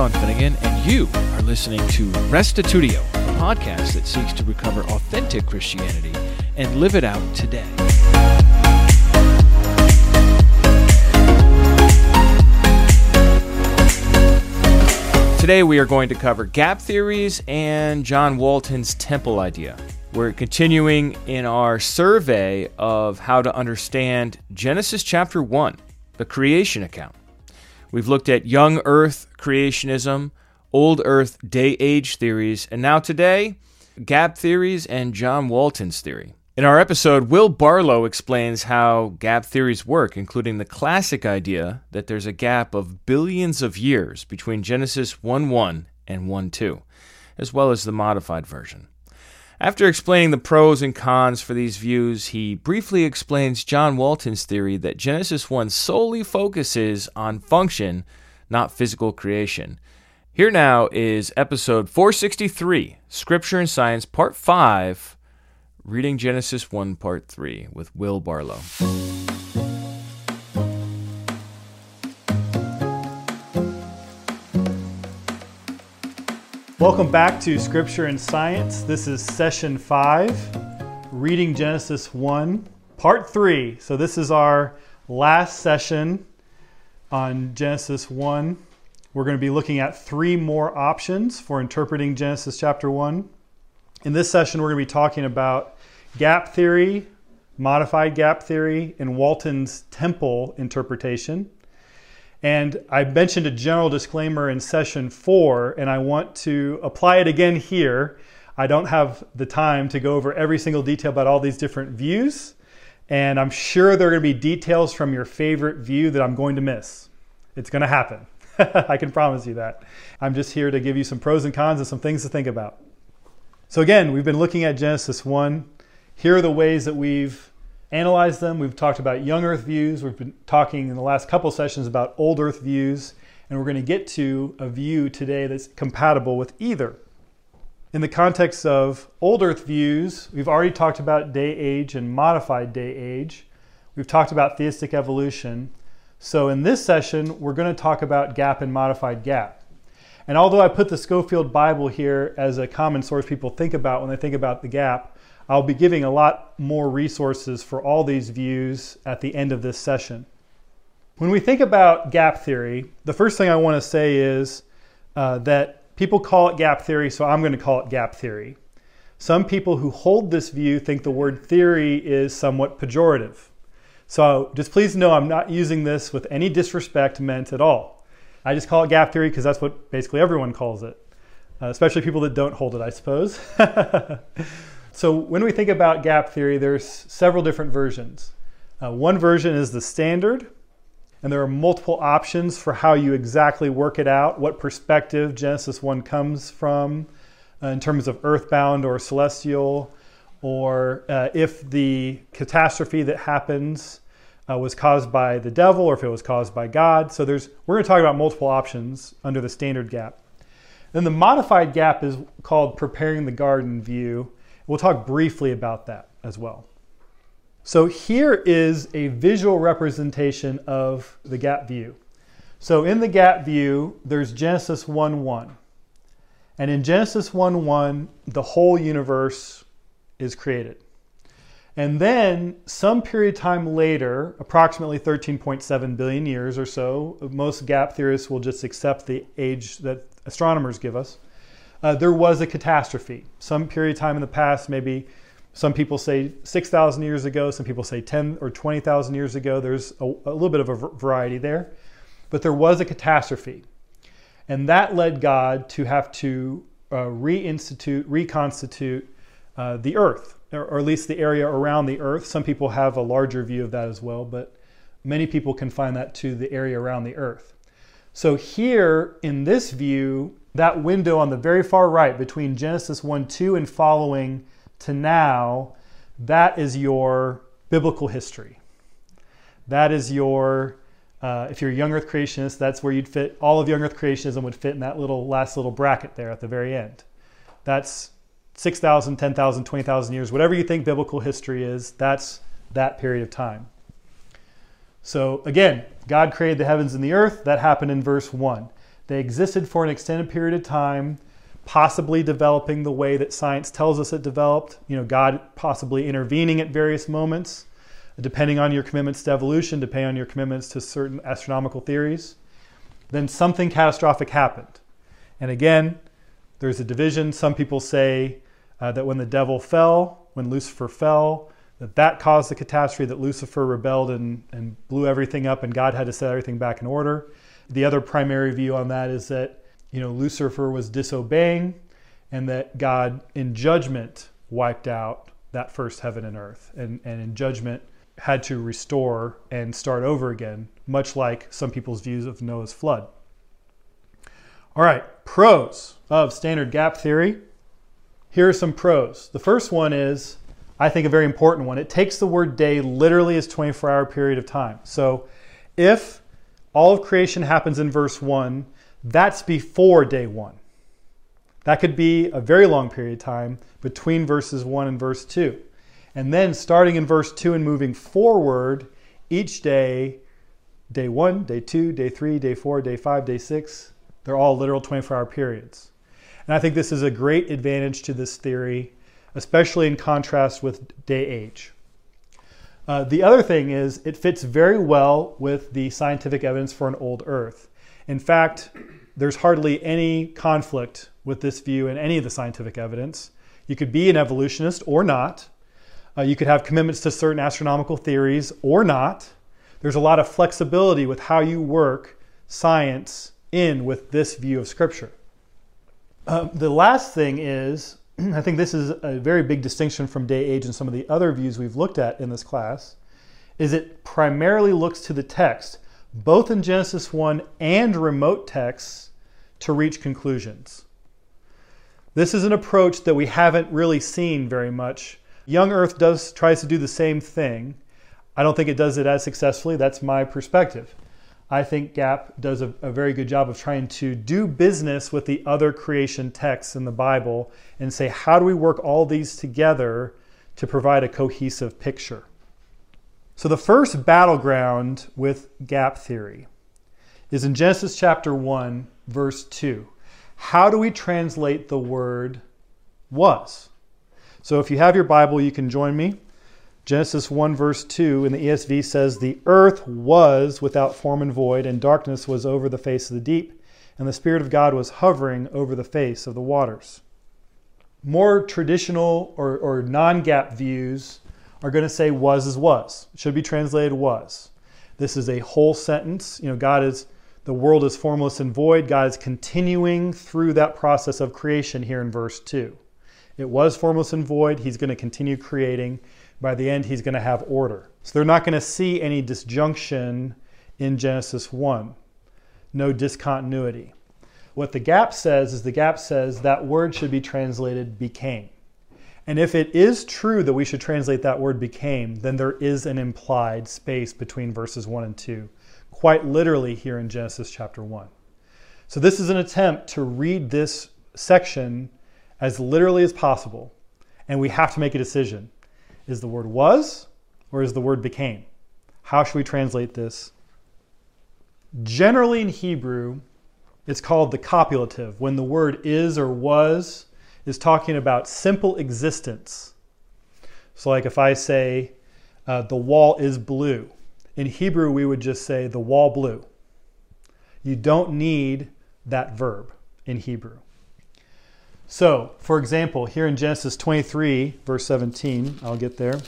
Sean Finnegan, and you are listening to Restitutio, a podcast that seeks to recover authentic Christianity and live it out today. Today we are going to cover gap theories and John Walton's temple idea. We're continuing in our survey of how to understand Genesis chapter 1, the creation account. We've looked at young earth creationism, old earth day age theories, and now today, gap theories and John Walton's theory. In our episode, Will Barlow explains how gap theories work, including the classic idea that there's a gap of billions of years between Genesis 1 1 and 1 2, as well as the modified version. After explaining the pros and cons for these views, he briefly explains John Walton's theory that Genesis 1 solely focuses on function, not physical creation. Here now is episode 463 Scripture and Science, Part 5 Reading Genesis 1, Part 3 with Will Barlow. Welcome back to Scripture and Science. This is session 5, Reading Genesis 1, Part 3. So, this is our last session on Genesis 1. We're going to be looking at three more options for interpreting Genesis chapter 1. In this session, we're going to be talking about gap theory, modified gap theory, and Walton's temple interpretation. And I mentioned a general disclaimer in session four, and I want to apply it again here. I don't have the time to go over every single detail about all these different views, and I'm sure there are going to be details from your favorite view that I'm going to miss. It's going to happen. I can promise you that. I'm just here to give you some pros and cons and some things to think about. So, again, we've been looking at Genesis 1. Here are the ways that we've analyzed them. We've talked about young Earth views. We've been talking in the last couple sessions about old Earth views. And we're going to get to a view today that's compatible with either. In the context of old Earth views, we've already talked about day age and modified day age. We've talked about theistic evolution. So, in this session, we're going to talk about gap and modified gap. And although I put the Scofield Bible here as a common source people think about when they think about the gap, I'll be giving a lot more resources for all these views at the end of this session. When we think about gap theory, the first thing I want to say is uh, that people call it gap theory, so I'm going to call it gap theory. Some people who hold this view think the word theory is somewhat pejorative. So just please know I'm not using this with any disrespect meant at all. I just call it gap theory because that's what basically everyone calls it, uh, especially people that don't hold it, I suppose. so when we think about gap theory, there's several different versions. Uh, one version is the standard, and there are multiple options for how you exactly work it out, what perspective Genesis 1 comes from uh, in terms of earthbound or celestial, or uh, if the catastrophe that happens uh, was caused by the devil or if it was caused by God. So there's we're going to talk about multiple options under the standard gap. Then the modified gap is called preparing the garden view. We'll talk briefly about that as well. So here is a visual representation of the gap view. So in the gap view, there's Genesis 1 1. And in Genesis 1 1, the whole universe is created. And then, some period of time later, approximately 13.7 billion years or so, most gap theorists will just accept the age that astronomers give us. Uh, there was a catastrophe. Some period of time in the past, maybe some people say 6,000 years ago, some people say 10 or 20,000 years ago. There's a, a little bit of a variety there. But there was a catastrophe. And that led God to have to uh, reinstitute, reconstitute uh, the earth or at least the area around the Earth. Some people have a larger view of that as well, but many people confine that to the area around the Earth. So here in this view, that window on the very far right between Genesis 1 2 and following to now, that is your biblical history. That is your, uh, if you're a young earth creationist, that's where you'd fit, all of young earth creationism would fit in that little last little bracket there at the very end. That's 6,000, 10,000, 20,000 years, whatever you think biblical history is, that's that period of time. So again, God created the heavens and the earth. That happened in verse 1. They existed for an extended period of time, possibly developing the way that science tells us it developed. You know, God possibly intervening at various moments, depending on your commitments to evolution, depending on your commitments to certain astronomical theories. Then something catastrophic happened. And again, there's a division. Some people say uh, that when the devil fell, when Lucifer fell, that that caused the catastrophe, that Lucifer rebelled and, and blew everything up, and God had to set everything back in order. The other primary view on that is that you know Lucifer was disobeying, and that God, in judgment, wiped out that first heaven and earth, and, and in judgment had to restore and start over again, much like some people's views of Noah's flood. All right, pros of standard gap theory. Here are some pros. The first one is, I think, a very important one. It takes the word day literally as 24 hour period of time. So if all of creation happens in verse 1, that's before day 1. That could be a very long period of time between verses 1 and verse 2. And then starting in verse 2 and moving forward, each day, day 1, day 2, day 3, day 4, day 5, day 6, they're all literal 24 hour periods. And I think this is a great advantage to this theory, especially in contrast with day age. Uh, the other thing is, it fits very well with the scientific evidence for an old Earth. In fact, there's hardly any conflict with this view in any of the scientific evidence. You could be an evolutionist or not. Uh, you could have commitments to certain astronomical theories or not. There's a lot of flexibility with how you work science in with this view of Scripture. Uh, the last thing is, I think this is a very big distinction from day age and some of the other views we've looked at in this class, is it primarily looks to the text, both in Genesis 1 and remote texts, to reach conclusions. This is an approach that we haven't really seen very much. Young Earth does tries to do the same thing. I don't think it does it as successfully. That's my perspective. I think Gap does a, a, very good job of trying to do business with the other creation texts in the Bible and say, how do we work all these together to provide a cohesive picture? So, the first battleground with Gap theory is in Genesis chapter 1, verse 2. How do we translate the word was? So, if you have your Bible, you can join me. Genesis 1, verse 2 in the ESV says, The earth was without form and void, and darkness was over the face of the deep, and the Spirit of God was hovering over the face of the waters. More traditional or, or non gap views are going to say was is was. It should be translated was. This is a whole sentence. You know, God is, the world is formless and void. God is continuing through that process of creation here in verse 2. It was formless and void. He's going to continue creating by the end, he's going to have order. So they're not going to see any disjunction in Genesis 1, no discontinuity. What the gap says is the gap says that word should be translated became. And if it is true that we should translate that word became, then there is an implied space between verses 1 and 2, quite literally here in Genesis chapter 1. So this is an attempt to read this section as literally as possible, and we have to make a decision. Is the word was or is the word became? How should we translate this? Generally in Hebrew, it's called the copulative, when the word is or was is talking about simple existence. So, like if I say, uh, the wall is blue, in Hebrew we would just say, the wall blue. You don't need that verb in Hebrew. So, for example, here in Genesis 23, verse 17, I'll get there.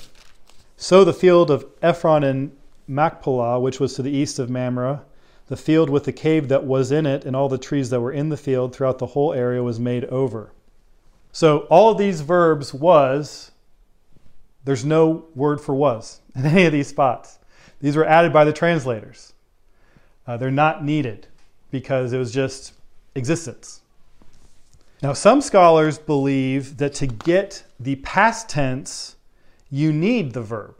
So the field of Ephron and Machpelah, which was to the east of Mamre, the field with the cave that was in it, and all the trees that were in the field throughout the whole area was made over. So all of these verbs was, there's no word for was in any of these spots. These were added by the translators. Uh, they're not needed because it was just existence. Now, some scholars believe that to get the past tense, you need the verb.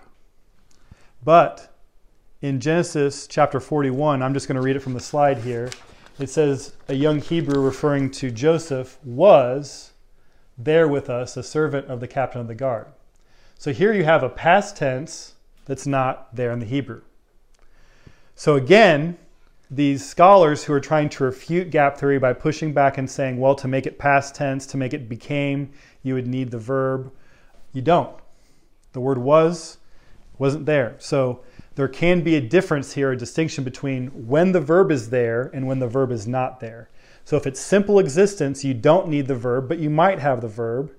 But in Genesis chapter 41, I'm just going to read it from the slide here. It says, A young Hebrew referring to Joseph was there with us, a servant of the captain of the guard. So here you have a past tense that's not there in the Hebrew. So again, these scholars who are trying to refute gap theory by pushing back and saying, well, to make it past tense, to make it became, you would need the verb. You don't. The word was wasn't there. So there can be a difference here, a distinction between when the verb is there and when the verb is not there. So if it's simple existence, you don't need the verb, but you might have the verb.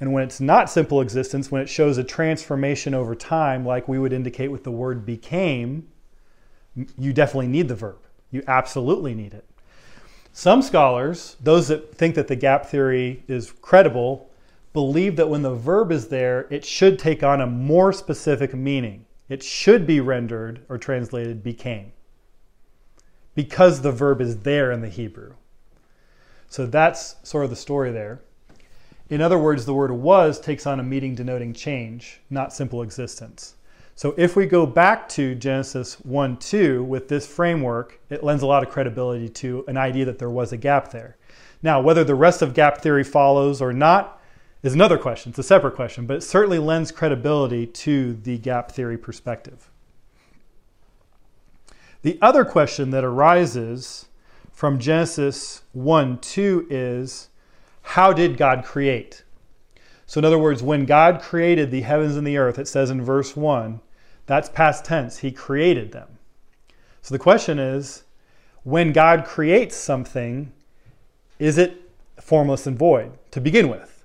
And when it's not simple existence, when it shows a transformation over time, like we would indicate with the word became, you definitely need the verb. You absolutely need it. Some scholars, those that think that the gap theory is credible, believe that when the verb is there, it should take on a more specific meaning. It should be rendered or translated became because the verb is there in the Hebrew. So that's sort of the story there. In other words, the word was takes on a meaning denoting change, not simple existence. So if we go back to Genesis 1 2 with this framework, it lends a lot of credibility to an idea that there was a gap there. Now, whether the rest of gap theory follows or not is another question. It's a separate question, but it certainly lends credibility to the gap theory perspective. The other question that arises from Genesis 1 2 is how did God create? So, in other words, when God created the heavens and the earth, it says in verse 1, that's past tense. He created them. So the question is when God creates something, is it formless and void to begin with?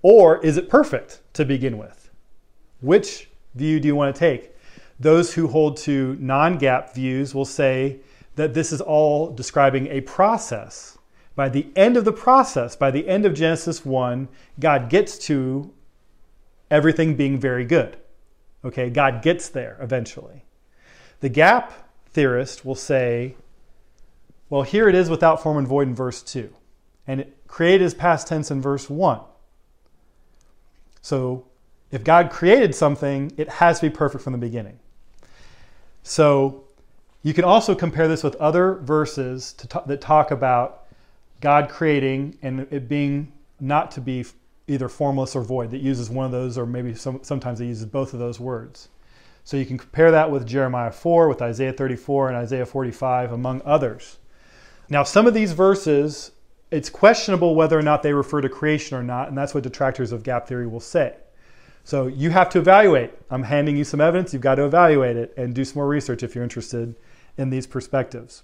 Or is it perfect to begin with? Which view do you want to take? Those who hold to non gap views will say that this is all describing a process. By the end of the process, by the end of Genesis 1, God gets to everything being very good. Okay, God gets there eventually. The gap theorist will say, well, here it is without form and void in verse 2. And it created is past tense in verse 1. So if God created something, it has to be perfect from the beginning. So you can also compare this with other verses that talk about God creating and it being not to be either formless or void that uses one of those, or maybe some, sometimes it uses both of those words. So you can compare that with Jeremiah 4, with Isaiah 34, and Isaiah 45, among others. Now, some of these verses, it's questionable whether or not they refer to creation or not, and that's what detractors of gap theory will say. So you have to evaluate. I'm handing you some evidence, you've got to evaluate it and do some more research if you're interested in these perspectives.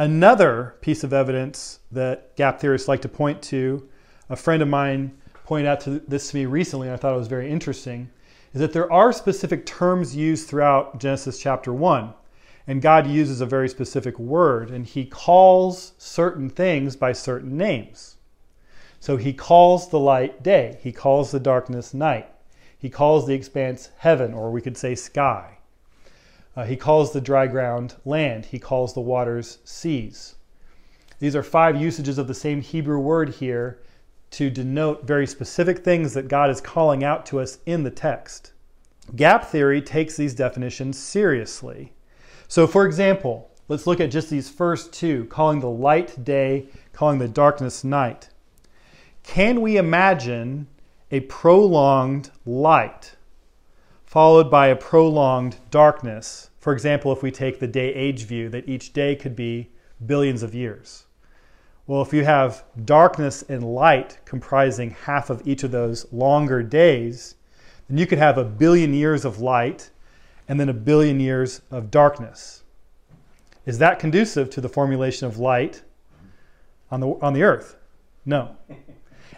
Another piece of evidence that gap theorists like to point to a friend of mine pointed out to this to me recently, and I thought it was very interesting, is that there are specific terms used throughout Genesis chapter 1. And God uses a very specific word, and He calls certain things by certain names. So He calls the light day, He calls the darkness night, He calls the expanse heaven, or we could say sky. Uh, he calls the dry ground land, He calls the waters seas. These are five usages of the same Hebrew word here to denote very specific things that God is calling out to us in the text. Gap theory takes these definitions seriously. So, for example, let's look at just these first two calling the light day, calling the darkness night. Can we imagine a prolonged light followed by a prolonged darkness? For example, if we take the day age view, that each day could be billions of years. Well, if you have darkness and light comprising half of each of those longer days, then you could have a billion years of light and then a billion years of darkness. Is that conducive to the formulation of light on the, on the earth? No.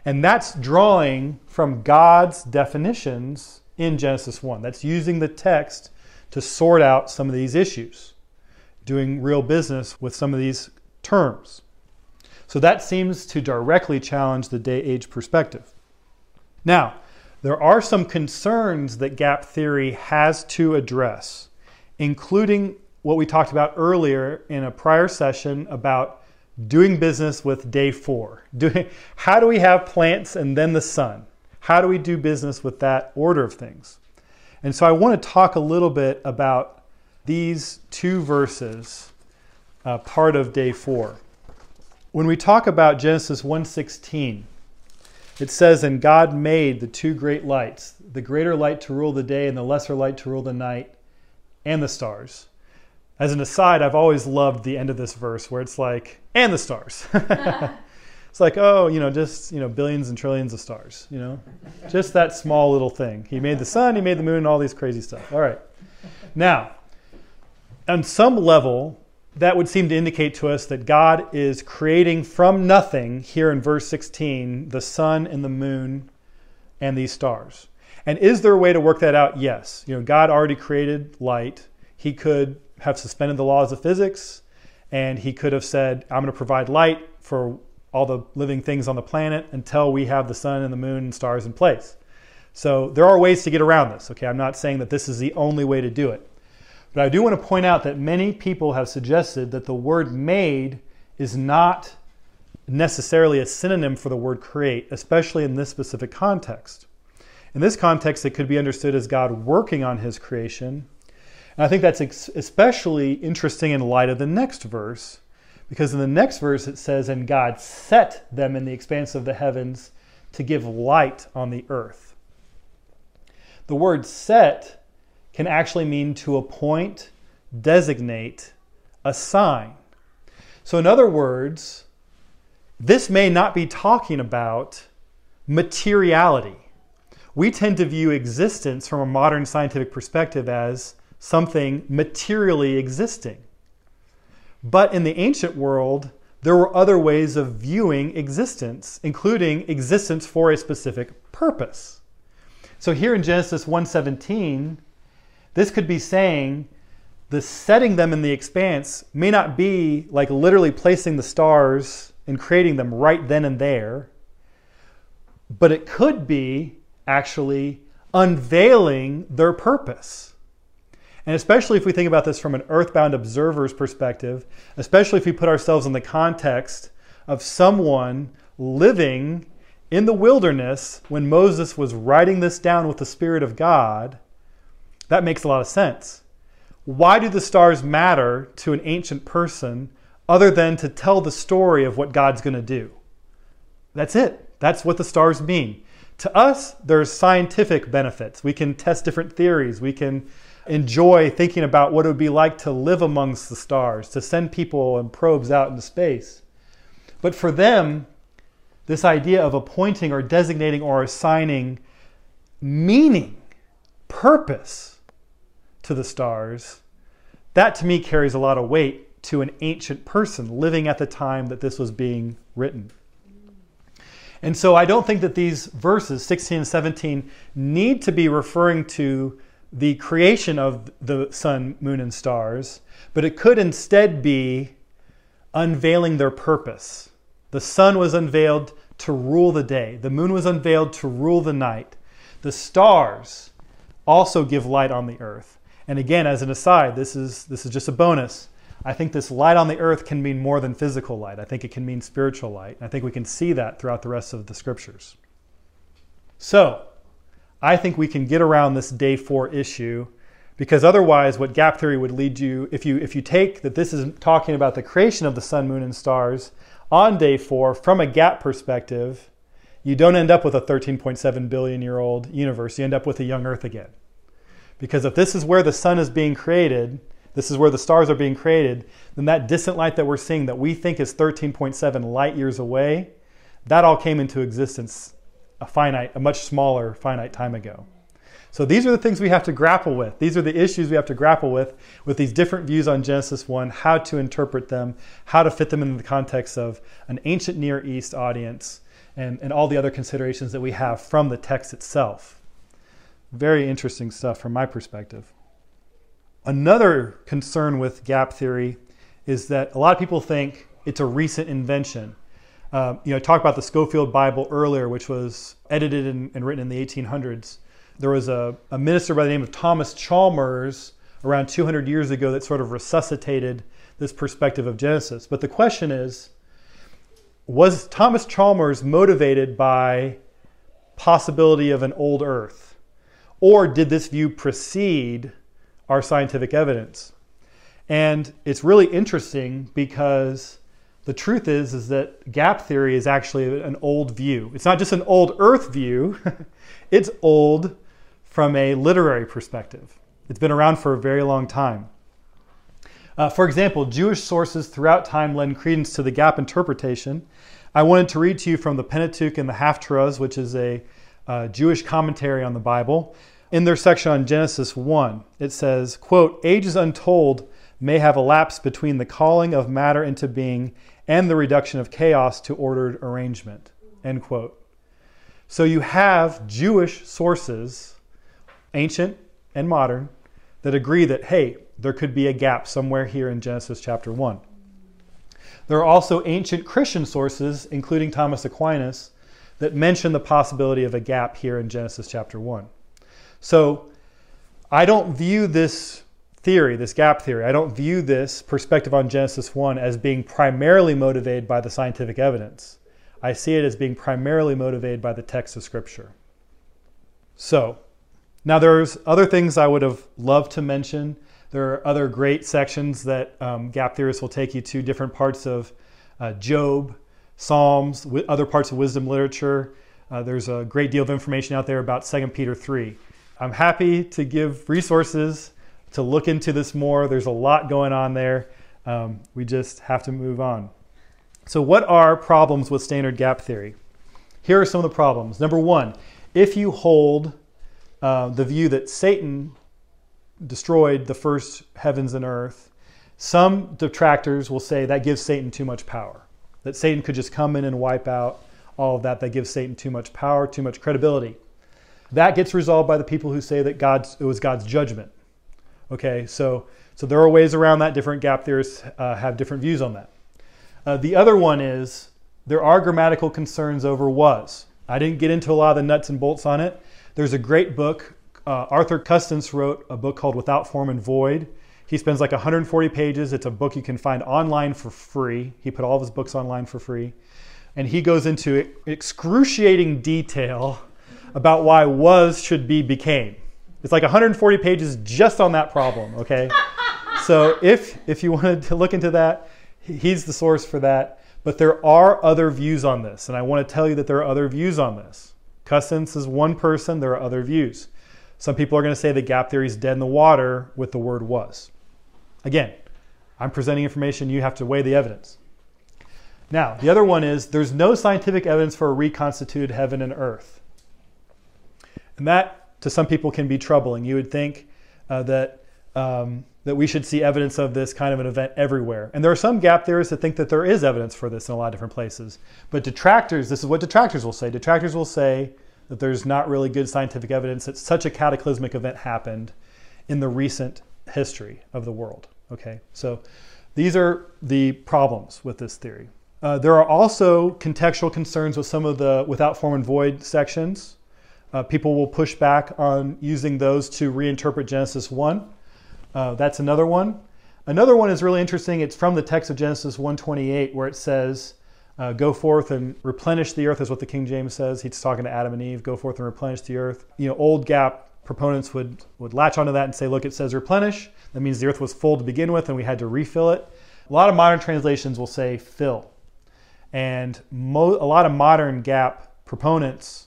And that's drawing from God's definitions in Genesis 1. That's using the text to sort out some of these issues, doing real business with some of these terms. So that seems to directly challenge the day age perspective. Now, there are some concerns that gap theory has to address, including what we talked about earlier in a prior session about doing business with day four. Doing, how do we have plants and then the sun? How do we do business with that order of things? And so I want to talk a little bit about these two verses, uh, part of day four. When we talk about Genesis 1:16, it says, "And God made the two great lights, the greater light to rule the day and the lesser light to rule the night, and the stars." As an aside, I've always loved the end of this verse where it's like, and the stars. it's like, oh, you know, just, you know, billions and trillions of stars, you know? Just that small little thing. He made the sun, he made the moon, and all these crazy stuff. All right. Now, on some level, that would seem to indicate to us that God is creating from nothing here in verse 16 the sun and the moon and these stars. And is there a way to work that out? Yes. You know, God already created light. He could have suspended the laws of physics, and he could have said, I'm going to provide light for all the living things on the planet until we have the sun and the moon and stars in place. So there are ways to get around this. Okay, I'm not saying that this is the only way to do it. But I do want to point out that many people have suggested that the word made is not necessarily a synonym for the word create, especially in this specific context. In this context, it could be understood as God working on his creation and I think that's especially interesting in light of the next verse, because in the next verse it says, And God set them in the expanse of the heavens to give light on the earth. The word set can actually mean to appoint, designate, assign. So, in other words, this may not be talking about materiality. We tend to view existence from a modern scientific perspective as something materially existing. But in the ancient world, there were other ways of viewing existence, including existence for a specific purpose. So here in Genesis 1:17, this could be saying the setting them in the expanse may not be like literally placing the stars and creating them right then and there, but it could be actually unveiling their purpose. And especially if we think about this from an earthbound observer's perspective, especially if we put ourselves in the context of someone living in the wilderness when Moses was writing this down with the Spirit of God, that makes a lot of sense. Why do the stars matter to an ancient person other than to tell the story of what God's going to do? That's it. That's what the stars mean. To us, there's scientific benefits. We can test different theories. We can enjoy thinking about what it would be like to live amongst the stars, to send people and probes out into space. But for them, this idea of appointing or designating or assigning meaning, purpose to the stars, that to me carries a lot of weight to an ancient person living at the time that this was being written. And so I don't think that these verses, 16 and 17, need to be referring to the creation of the sun, moon, and stars, but it could instead be unveiling their purpose. The sun was unveiled to rule the day, the moon was unveiled to rule the night. The stars also give light on the earth. And again, as an aside, this is, this is just a bonus. I think this light on the earth can mean more than physical light. I think it can mean spiritual light. I think we can see that throughout the rest of the scriptures. So, I think we can get around this day four issue because otherwise what gap theory would lead you if you if you take that this is talking about the creation of the sun moon and stars on day four from a gap perspective you don't end up with a 13.7 billion year old universe. You end up with a young earth again. Because if this is where the sun is being created this is where the stars are being created then that distant light that we're seeing that we think is 13.7 light years away that all came into existence a finite, a much smaller finite time ago. So these are the things we have to grapple with. These are the issues we have to grapple with, with these different views on Genesis 1, how to interpret them, how to fit them in the context of an ancient Near East audience, and, and all the other considerations that we have from the text itself. Very interesting stuff from my perspective. Another concern with gap theory is that a lot of people think it's a recent invention. Uh, you know, I talked about the Scofield Bible earlier, which was edited and, and written in the 1800s. There was a, a, minister by the name of Thomas Chalmers around 200 years ago that sort of resuscitated this perspective of Genesis. But the question is, was Thomas Chalmers motivated by possibility of an old earth? Or did this view precede our scientific evidence? And it's really interesting because the truth is is that gap theory is actually an old view. It's not just an old earth view. it's old from a literary perspective. It's been around for a very long time. Uh, for example, Jewish sources throughout time lend credence to the gap interpretation. I wanted to read to you from the Pentateuch and the Haftarahs, which is a uh, Jewish commentary on the Bible. In their section on Genesis 1, it says, quote, Ages untold may have elapsed between the calling of matter into being and the reduction of chaos to ordered arrangement, end quote. So you have Jewish sources, ancient and modern, that agree that, hey, there could be a gap somewhere here in Genesis chapter 1. There are also ancient Christian sources, including Thomas Aquinas, that mention the possibility of a gap here in Genesis chapter 1. So I don't view this theory, this gap theory, I don't view this perspective on Genesis 1 as being primarily motivated by the scientific evidence. I see it as being primarily motivated by the text of Scripture. So, now there's other things I would have loved to mention. There are other great sections that um, gap theorists will take you to, different parts of uh, Job, Psalms, other parts of wisdom literature. Uh, there's a great deal of information out there about 2 Peter 3. I'm happy to give resources to look into this more. There's a lot going on there. Um, we just have to move on. So, what are problems with standard gap theory? Here are some of the problems. Number one, if you hold uh, the view that Satan destroyed the first heavens and earth, some detractors will say that gives Satan too much power. That Satan could just come in and wipe out all of that. That gives Satan too much power, too much credibility. That gets resolved by the people who say that God's, it was God's judgment. Okay, so, so there are ways around that. Different gap theorists uh, have different views on that. Uh, the other one is there are grammatical concerns over was. I didn't get into a lot of the nuts and bolts on it. There's a great book. Uh, Arthur Custance wrote a book called Without Form and Void. He spends like 140 pages. It's a book you can find online for free. He put all of his books online for free. And he goes into excruciating detail about why was should be became. It's like 140 pages just on that problem, okay? so if if you wanted to look into that, He's the source for that. But there are other views on this, and I want to tell you that there are other views on this. Custance is one person, there are other views. Some people are going to say the gap theory is dead in the water with the word was. Again, I'm presenting information, you have to weigh the evidence. Now, the other one is there's no scientific evidence for a reconstituted heaven and earth. And that, to some people, can be troubling. You would think uh, that um, that we should see evidence of this kind of an event everywhere. And there are some gap theorists that think that there is evidence for this in a lot of different places. But detractors, this is what detractors will say. Detractors will say that there's not really good scientific evidence that such a cataclysmic event happened in the recent history of the world. Okay, so these are the problems with this theory. Uh, there are also contextual concerns with some of the without form and void sections. Uh, people will push back on using those to reinterpret Genesis 1 uh, that's another one. Another one is really interesting. It's from the text of Genesis 128, where it says, uh, "Go forth and replenish the earth," is what the King James says. He's talking to Adam and Eve. Go forth and replenish the earth. You know, old gap proponents would would latch onto that and say, "Look, it says replenish. That means the earth was full to begin with, and we had to refill it." A lot of modern translations will say fill, and mo- a lot of modern gap proponents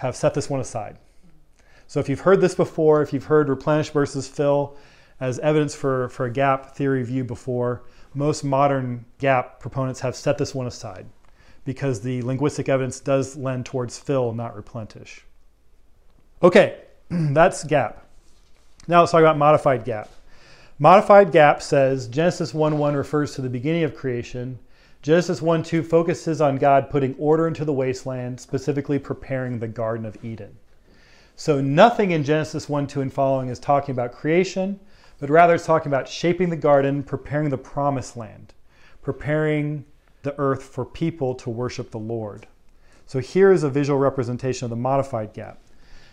have set this one aside. So if you've heard this before, if you've heard replenish versus fill, as evidence for, for a gap theory view before, most modern gap proponents have set this one aside because the linguistic evidence does lend towards fill, not replenish. Okay, that's gap. Now let's talk about modified gap. Modified gap says Genesis 1 1 refers to the beginning of creation. Genesis 1 2 focuses on God putting order into the wasteland, specifically preparing the Garden of Eden. So nothing in Genesis 1 2 and following is talking about creation but rather it's talking about shaping the garden, preparing the promised land, preparing the earth for people to worship the Lord. So here is a visual representation of the modified gap.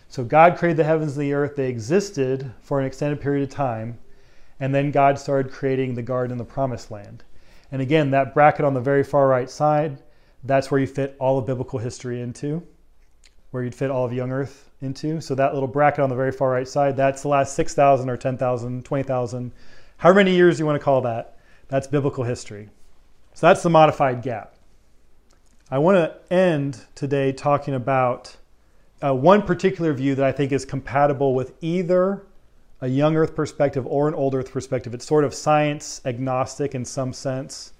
So God created the heavens and the earth, they existed for an extended period of time, and then God started creating the garden and the promised land. And again, that bracket on the very far right side, that's where you fit all of biblical history into, where you'd fit all of young earth into. So that little bracket on the very far right side, that's the last 6,000 or 10,000, 20,000, however many years you want to call that. That's biblical history. So that's the modified gap. I want to end today talking about uh, one particular view that I think is compatible with either a young earth perspective or an old earth perspective. It's sort of science agnostic in some sense.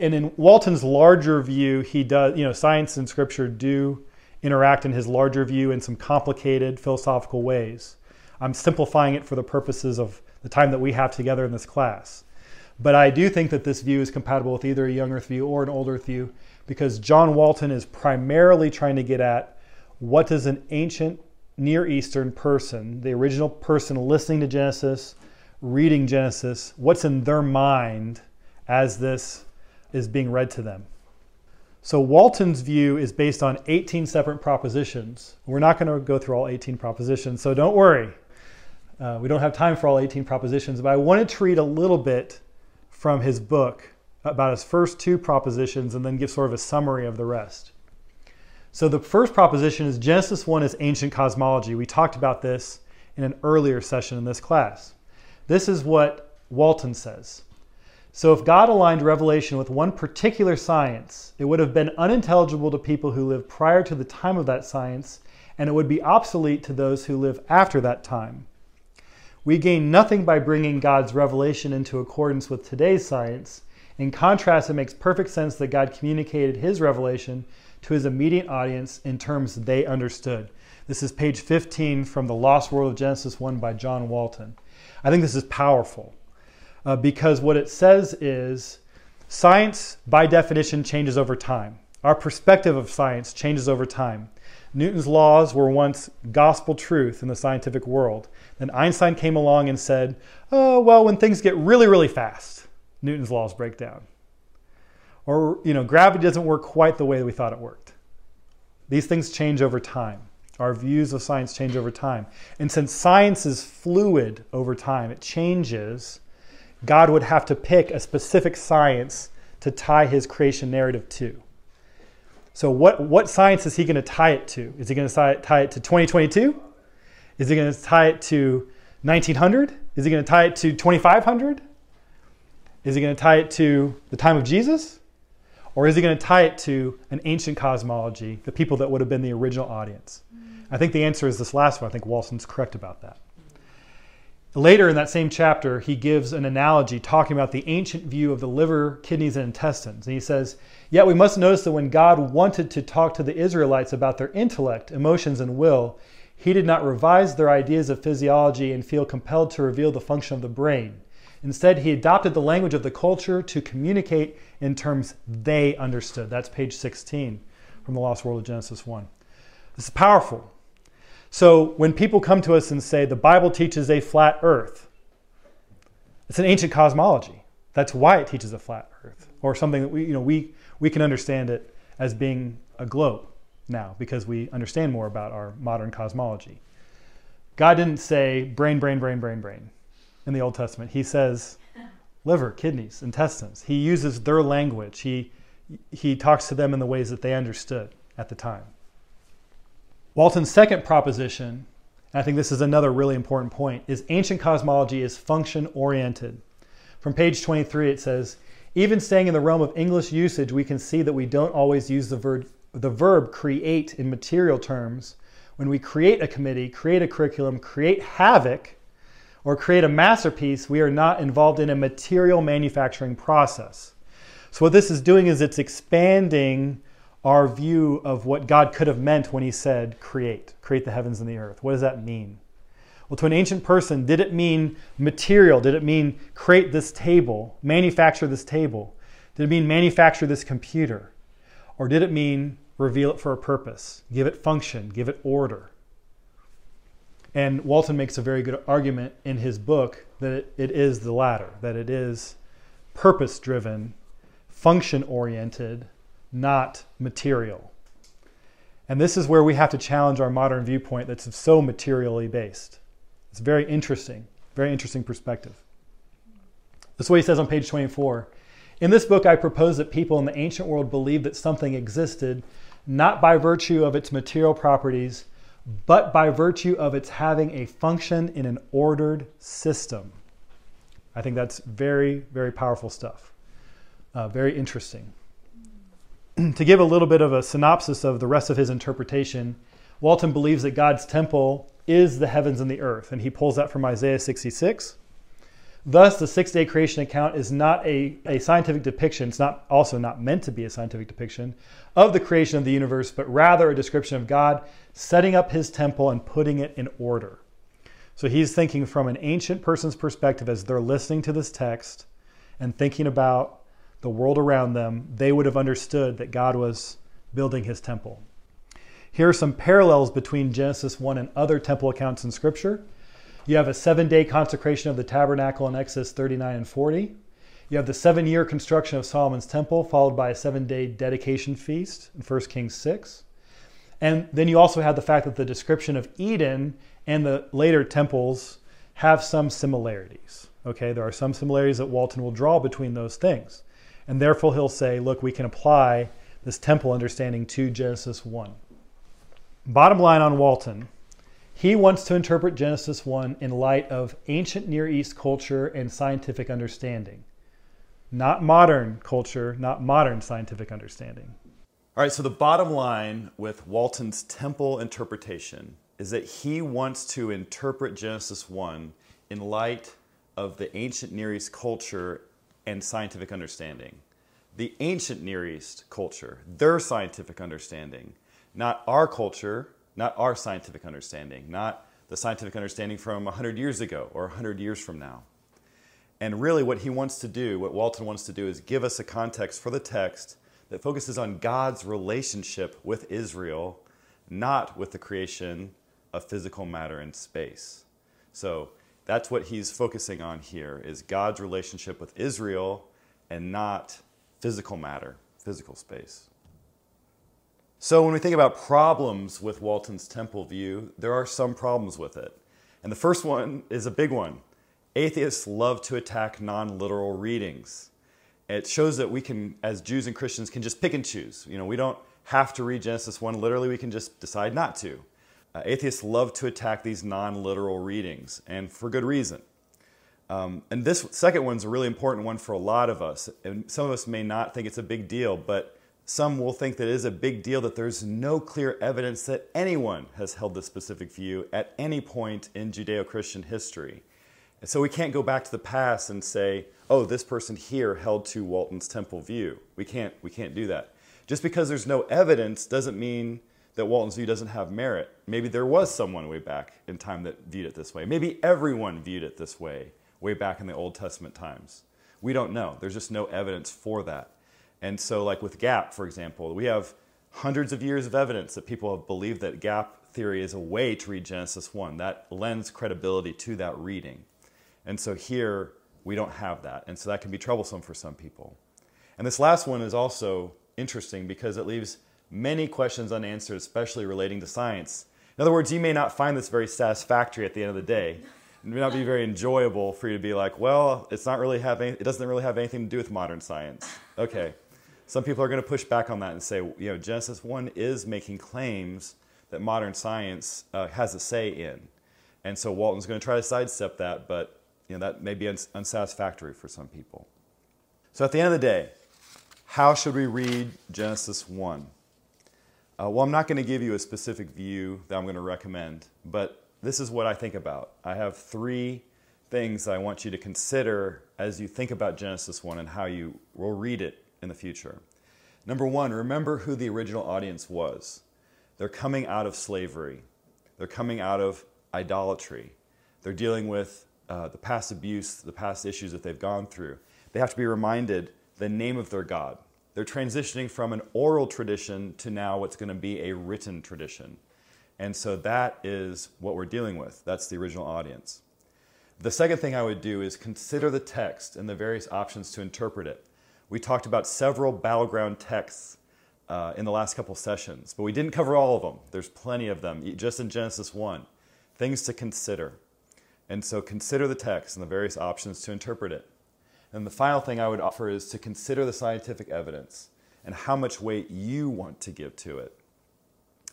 And in Walton's larger view, he does, you know, science and scripture do interact in his larger view in some complicated philosophical ways. I'm simplifying it for the purposes of the time that we have together in this class. But I do think that this view is compatible with either a young earth view or an old earth view because John Walton is primarily trying to get at what does an ancient Near Eastern person, the original person listening to Genesis, reading Genesis, what's in their mind as this is being read to them. So Walton's view is based on 18 separate propositions. We're not going to go through all 18 propositions, so don't worry. Uh, we don't have time for all 18 propositions, but I wanted to read a little bit from his book about his first two propositions and then give sort of a summary of the rest. So the first proposition is Genesis 1 is ancient cosmology. We talked about this in an earlier session in this class. This is what Walton says. So if God aligned revelation with one particular science, it would have been unintelligible to people who lived prior to the time of that science, and it would be obsolete to those who live after that time. We gain nothing by bringing God's revelation into accordance with today's science. In contrast, it makes perfect sense that God communicated his revelation to his immediate audience in terms they understood. This is page 15 from The Lost World of Genesis 1 by John Walton. I think this is powerful uh, because what it says is science, by definition, changes over time. Our perspective of science changes over time. Newton's laws were once gospel truth in the scientific world. Then Einstein came along and said, oh, well, when things get really, really fast, Newton's laws break down or you know gravity doesn't work quite the way we thought it worked. These things change over time. Our views of science change over time. And since science is fluid over time it changes god would have to pick a specific science to tie his creation narrative to. So what, what science is he going to tie it to? Is he going to tie it to 2022 is he going to tie it to 1900 is he going to tie it to 2500 is he going to tie it to the time of jesus or is he going to tie it to an ancient cosmology, the people that would have been the original audience? I think the answer is this last one. I think Walton's correct about that. Later in that same chapter, he gives an analogy talking about the ancient view of the liver, kidneys, and intestines. And he says, Yet we must notice that when God wanted to talk to the Israelites about their intellect, emotions, and will, he did not revise their ideas of physiology and feel compelled to reveal the function of the brain. Instead, he adopted the language of the culture to communicate in terms they understood. That's page 16 from the Lost World of Genesis 1. This is powerful. So when people come to us and say the Bible teaches a flat earth, it's an ancient cosmology. That's why it teaches a flat earth, or something that we, you know, we, we can understand it as being a globe now because we understand more about our modern cosmology. God didn't say brain, brain, brain, brain, brain in the Old Testament. He says liver, kidneys, intestines. He uses their language. He, he talks to them in the ways that they understood at the time. Walton's second proposition, and I think this is another really important point, is ancient cosmology is function oriented. From page 23, it says, even staying in the realm of English usage, we can see that we don't always use the the verb create in material terms. When we create a committee, create a curriculum, create havoc, or create a masterpiece, we are not involved in a material manufacturing process. So, what this is doing is it's expanding our view of what God could have meant when He said, create, create the heavens and the earth. What does that mean? Well, to an ancient person, did it mean material? Did it mean create this table, manufacture this table? Did it mean manufacture this computer? Or did it mean reveal it for a purpose, give it function, give it order? And Walton makes a very good argument in his book that it, is the latter, that it is purpose driven, function oriented, not material. And this is where we have to challenge our modern viewpoint that's so materially based. It's very interesting, very interesting perspective. This is what he says on page 24. In this book, I propose that people in the ancient world believed that something existed not by virtue of its material properties, but by virtue of its having a function in an ordered system. I think that's very, very powerful stuff. Uh, very interesting. to give a little bit of a synopsis of the rest of his interpretation, Walton believes that God's temple is the heavens and the earth. And he pulls that from Isaiah 66. Thus, the six day creation account is not a, a scientific depiction, it's not also not meant to be a scientific depiction of the creation of the universe, but rather a description of God setting up his temple and putting it in order. So he's thinking from an ancient person's perspective as they're listening to this text and thinking about the world around them, they would have understood that God was building his temple. Here are some parallels between Genesis 1 and other temple accounts in Scripture. You have a seven day consecration of the tabernacle in Exodus 39 and 40. You have the seven year construction of Solomon's temple, followed by a seven day dedication feast in 1 Kings 6. And then you also have the fact that the description of Eden and the later temples have some similarities. Okay, there are some similarities that Walton will draw between those things. And therefore, he'll say, look, we can apply this temple understanding to Genesis 1. Bottom line on Walton he wants to interpret Genesis 1 in light of ancient Near East culture and scientific understanding, not modern culture, not modern scientific understanding. All right, so the bottom line with Walton's temple interpretation is that he wants to interpret Genesis 1 in light of the ancient Near East culture and scientific understanding. The ancient Near East culture, their scientific understanding, not our culture, not our scientific understanding, not the scientific understanding from 100 years ago or 100 years from now. And really, what he wants to do, what Walton wants to do, is give us a context for the text that focuses on God's relationship with Israel, not with the creation of physical matter and space. So that's what he's focusing on here is God's relationship with Israel and not physical matter, physical space. So, when we think about problems with Walton's temple view, there are some problems with it. And the first one is a big one. Atheists love to attack non literal readings. It shows that we can, as Jews and Christians, can just pick and choose. You know, we don't have to read Genesis 1 literally, we can just decide not to. Uh, atheists love to attack these non literal readings, and for good reason. Um, and this second one's a really important one for a lot of us. And some of us may not think it's a big deal, but some will think that it is a big deal that there's no clear evidence that anyone has held this specific view at any point in Judeo Christian history. And so we can't go back to the past and say, oh, this person here held to Walton's temple view. We can't, we can't do that. Just because there's no evidence doesn't mean that Walton's view doesn't have merit. Maybe there was someone way back in time that viewed it this way. Maybe everyone viewed it this way way back in the Old Testament times. We don't know. There's just no evidence for that. And so, like with gap, for example, we have hundreds of years of evidence that people have believed that gap theory is a way to read Genesis 1. That lends credibility to that reading. And so here, we don't have that. And so that can be troublesome for some people. And this last one is also interesting because it leaves many questions unanswered, especially relating to science. In other words, you may not find this very satisfactory at the end of the day. It may not be very enjoyable for you to be like, well, it's not really having, it doesn't really have anything to do with modern science. Okay. Some people are going to push back on that and say, you know, Genesis 1 is making claims that modern science uh, has a say in. And so Walton's going to try to sidestep that, but you know, that may be uns- unsatisfactory for some people. So at the end of the day, how should we read Genesis 1? Uh, well, I'm not going to give you a specific view that I'm going to recommend, but this is what I think about. I have three things I want you to consider as you think about Genesis 1 and how you will read it in the future. Number one, remember who the original audience was. They're coming out of slavery, they're coming out of idolatry, they're dealing with uh, the past abuse, the past issues that they've gone through. They have to be reminded the name of their God. They're transitioning from an oral tradition to now what's going to be a written tradition. And so that is what we're dealing with. That's the original audience. The second thing I would do is consider the text and the various options to interpret it. We talked about several battleground texts uh, in the last couple sessions, but we didn't cover all of them. There's plenty of them, just in Genesis 1. Things to consider. And so consider the text and the various options to interpret it. And the final thing I would offer is to consider the scientific evidence and how much weight you want to give to it.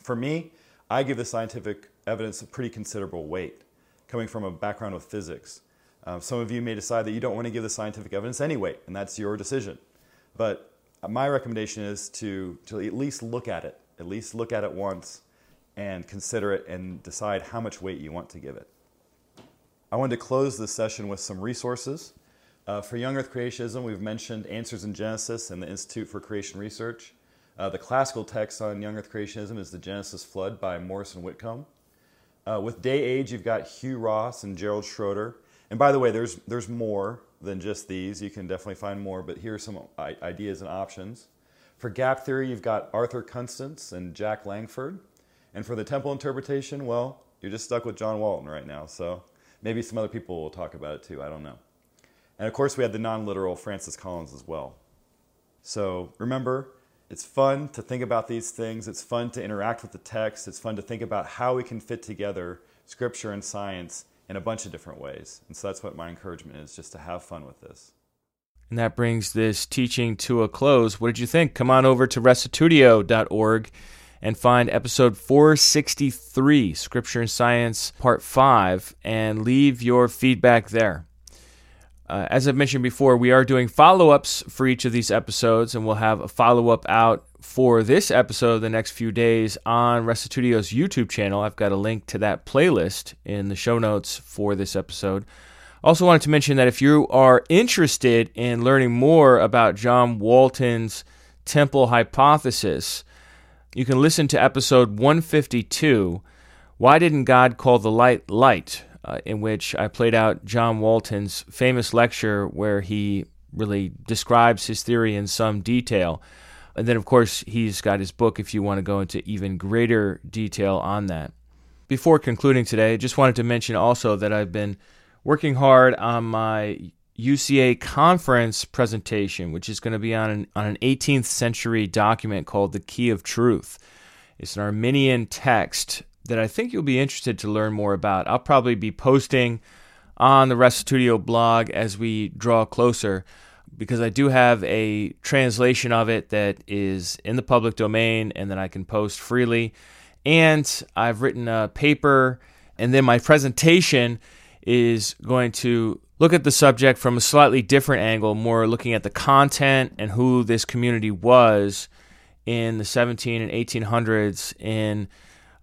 For me, I give the scientific evidence a pretty considerable weight, coming from a background of physics. Um, some of you may decide that you don't want to give the scientific evidence anyway, and that's your decision. But my recommendation is to, to at least look at it, at least look at it once, and consider it and decide how much weight you want to give it. I wanted to close this session with some resources. Uh, for Young Earth Creationism, we've mentioned Answers in Genesis and the Institute for Creation Research. Uh, the classical text on Young Earth Creationism is The Genesis Flood by Morris and Whitcomb. Uh, with Day Age, you've got Hugh Ross and Gerald Schroeder. And by the way, there's, there's more than just these. You can definitely find more, but here are some ideas and options. For gap theory, you've got Arthur Custance and Jack Langford. And for the temple interpretation, well, you're just stuck with John Walton right now. So maybe some other people will talk about it too. I don't know. And of course, we had the non literal Francis Collins as well. So remember, it's fun to think about these things. It's fun to interact with the text. It's fun to think about how we can fit together scripture and science in a bunch of different ways. And so that's what my encouragement is just to have fun with this. And that brings this teaching to a close. What did you think? Come on over to restitutio.org and find episode 463, Scripture and Science, Part 5, and leave your feedback there. Uh, as I've mentioned before, we are doing follow ups for each of these episodes, and we'll have a follow up out for this episode the next few days on Restitutio's YouTube channel. I've got a link to that playlist in the show notes for this episode. Also, wanted to mention that if you are interested in learning more about John Walton's temple hypothesis, you can listen to episode 152 Why Didn't God Call the Light Light? Uh, in which I played out John Walton's famous lecture where he really describes his theory in some detail. And then, of course, he's got his book if you want to go into even greater detail on that. Before concluding today, I just wanted to mention also that I've been working hard on my UCA conference presentation, which is going to be on an, on an 18th century document called the Key of Truth. It's an Armenian text that I think you'll be interested to learn more about. I'll probably be posting on the Restitutio blog as we draw closer because I do have a translation of it that is in the public domain and that I can post freely. And I've written a paper, and then my presentation is going to look at the subject from a slightly different angle, more looking at the content and who this community was in the 17 and 1800s in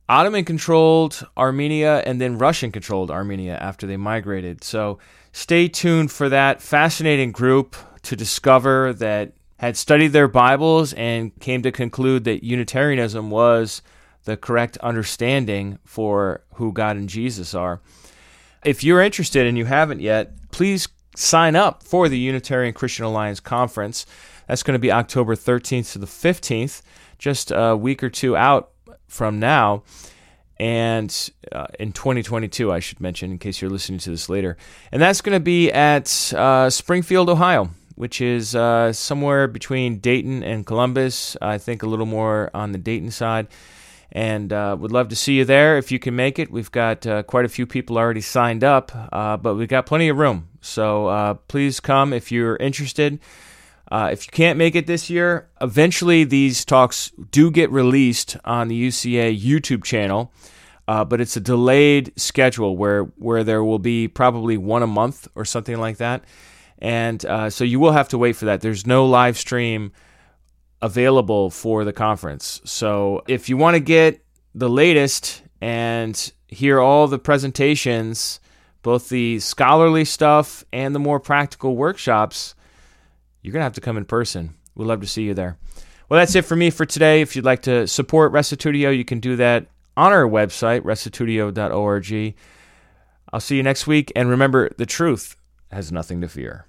Ottoman controlled Armenia and then Russian controlled Armenia after they migrated. So stay tuned for that fascinating group to discover that had studied their Bibles and came to conclude that Unitarianism was the correct understanding for who God and Jesus are. If you're interested and you haven't yet, please sign up for the Unitarian Christian Alliance Conference. That's going to be October 13th to the 15th, just a week or two out from now. And uh, in 2022, I should mention, in case you're listening to this later. And that's going to be at uh, Springfield, Ohio, which is uh, somewhere between Dayton and Columbus. I think a little more on the Dayton side. And uh, would love to see you there if you can make it. We've got uh, quite a few people already signed up, uh, but we've got plenty of room. So please come if you're interested. Uh, if you can't make it this year, eventually these talks do get released on the UCA YouTube channel, uh, but it's a delayed schedule where where there will be probably one a month or something like that, and uh, so you will have to wait for that. There's no live stream available for the conference, so if you want to get the latest and hear all the presentations, both the scholarly stuff and the more practical workshops you're going to have to come in person. We'd love to see you there. Well, that's it for me for today. If you'd like to support Restitutio, you can do that on our website, restitutio.org. I'll see you next week. And remember, the truth has nothing to fear.